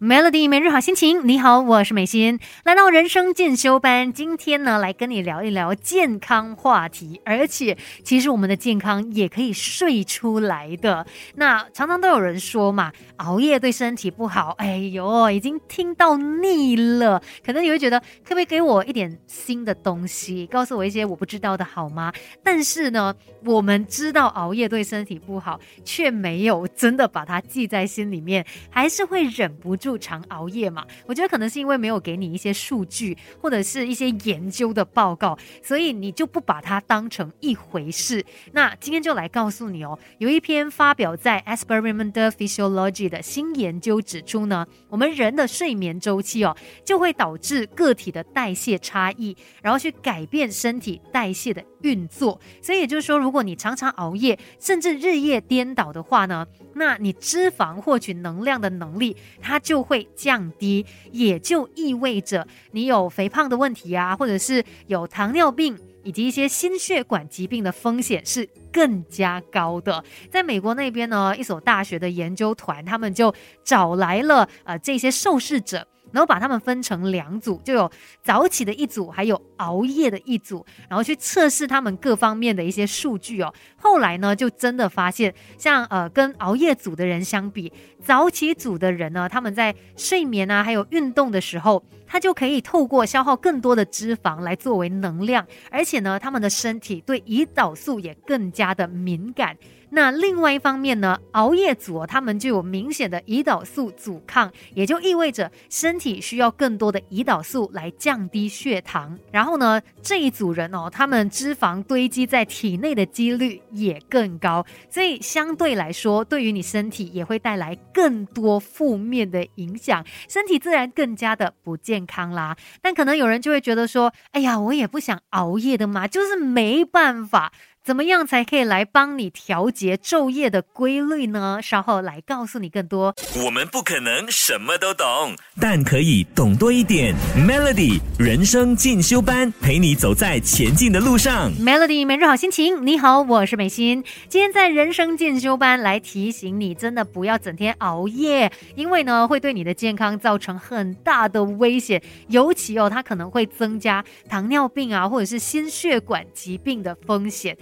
Melody 每日好心情，你好，我是美心，来到人生进修班，今天呢来跟你聊一聊健康话题，而且其实我们的健康也可以睡出来的。那常常都有人说嘛，熬夜对身体不好，哎呦，已经听到腻了。可能你会觉得，可不可以给我一点新的东西，告诉我一些我不知道的好吗？但是呢，我们知道熬夜对身体不好，却没有真的把它记在心里面，还是会忍不住。就常熬夜嘛？我觉得可能是因为没有给你一些数据或者是一些研究的报告，所以你就不把它当成一回事。那今天就来告诉你哦，有一篇发表在《Experimental Physiology》的新研究指出呢，我们人的睡眠周期哦，就会导致个体的代谢差异，然后去改变身体代谢的运作。所以也就是说，如果你常常熬夜，甚至日夜颠倒的话呢，那你脂肪获取能量的能力，它就会降低，也就意味着你有肥胖的问题啊，或者是有糖尿病以及一些心血管疾病的风险是更加高的。在美国那边呢，一所大学的研究团，他们就找来了呃这些受试者。然后把他们分成两组，就有早起的一组，还有熬夜的一组，然后去测试他们各方面的一些数据哦。后来呢，就真的发现，像呃跟熬夜组的人相比，早起组的人呢，他们在睡眠啊还有运动的时候，他就可以透过消耗更多的脂肪来作为能量，而且呢，他们的身体对胰岛素也更加的敏感。那另外一方面呢，熬夜组他们就有明显的胰岛素阻抗，也就意味着身体需要更多的胰岛素来降低血糖。然后呢，这一组人哦，他们脂肪堆积在体内的几率也更高，所以相对来说，对于你身体也会带来更多负面的影响，身体自然更加的不健康啦。但可能有人就会觉得说，哎呀，我也不想熬夜的嘛，就是没办法。怎么样才可以来帮你调节昼夜的规律呢？稍后来告诉你更多。我们不可能什么都懂，但可以懂多一点。Melody 人生进修班，陪你走在前进的路上。Melody 每日好心情，你好，我是美心。今天在人生进修班来提醒你，真的不要整天熬夜，因为呢会对你的健康造成很大的危险，尤其哦，它可能会增加糖尿病啊，或者是心血管疾病的风险。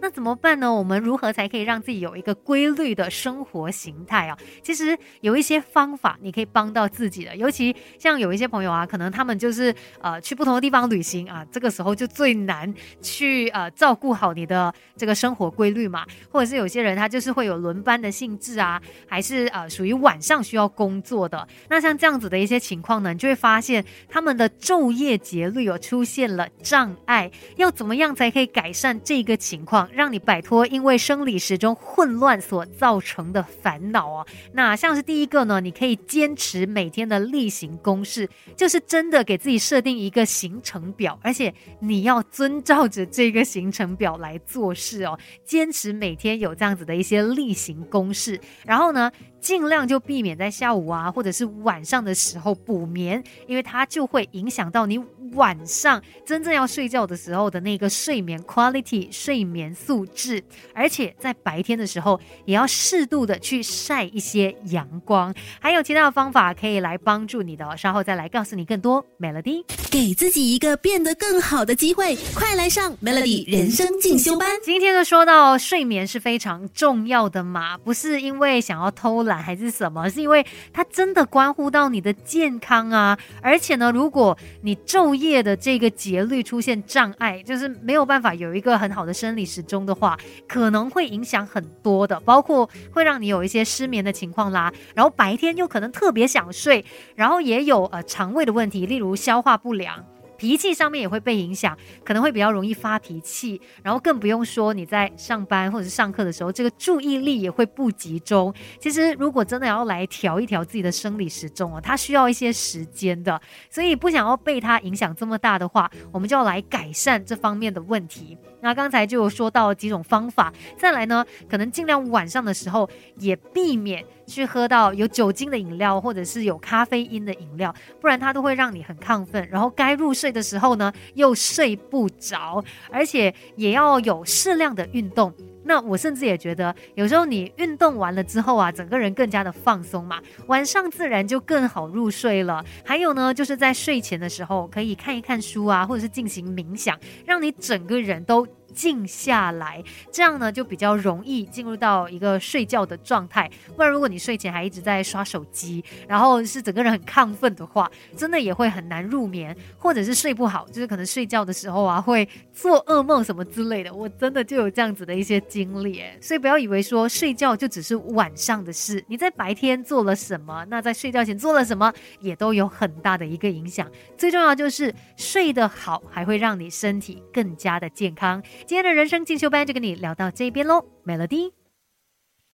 那怎么办呢？我们如何才可以让自己有一个规律的生活形态啊？其实有一些方法你可以帮到自己的，尤其像有一些朋友啊，可能他们就是呃去不同的地方旅行啊，这个时候就最难去呃照顾好你的这个生活规律嘛。或者是有些人他就是会有轮班的性质啊，还是呃属于晚上需要工作的。那像这样子的一些情况呢，你就会发现他们的昼夜节律有出现了障碍。要怎么样才可以改善这个情况？让你摆脱因为生理时钟混乱所造成的烦恼哦。那像是第一个呢，你可以坚持每天的例行公事，就是真的给自己设定一个行程表，而且你要遵照着这个行程表来做事哦。坚持每天有这样子的一些例行公事，然后呢。尽量就避免在下午啊，或者是晚上的时候补眠，因为它就会影响到你晚上真正要睡觉的时候的那个睡眠 quality 睡眠素质。而且在白天的时候，也要适度的去晒一些阳光。还有其他的方法可以来帮助你的，稍后再来告诉你更多。Melody，给自己一个变得更好的机会，快来上 Melody 人生进修班。今天呢，说到睡眠是非常重要的嘛，不是因为想要偷懒。还是什么？是因为它真的关乎到你的健康啊！而且呢，如果你昼夜的这个节律出现障碍，就是没有办法有一个很好的生理时中的话，可能会影响很多的，包括会让你有一些失眠的情况啦。然后白天又可能特别想睡，然后也有呃肠胃的问题，例如消化不良。脾气上面也会被影响，可能会比较容易发脾气，然后更不用说你在上班或者是上课的时候，这个注意力也会不集中。其实如果真的要来调一调自己的生理时钟哦，它需要一些时间的，所以不想要被它影响这么大的话，我们就要来改善这方面的问题。那刚才就说到几种方法，再来呢，可能尽量晚上的时候也避免。去喝到有酒精的饮料，或者是有咖啡因的饮料，不然它都会让你很亢奋，然后该入睡的时候呢又睡不着，而且也要有适量的运动。那我甚至也觉得，有时候你运动完了之后啊，整个人更加的放松嘛，晚上自然就更好入睡了。还有呢，就是在睡前的时候，可以看一看书啊，或者是进行冥想，让你整个人都。静下来，这样呢就比较容易进入到一个睡觉的状态。不然，如果你睡前还一直在刷手机，然后是整个人很亢奋的话，真的也会很难入眠，或者是睡不好，就是可能睡觉的时候啊会做噩梦什么之类的。我真的就有这样子的一些经历，所以不要以为说睡觉就只是晚上的事，你在白天做了什么，那在睡觉前做了什么，也都有很大的一个影响。最重要就是睡得好，还会让你身体更加的健康。今天的人生进修班就跟你聊到这边喽，Melody。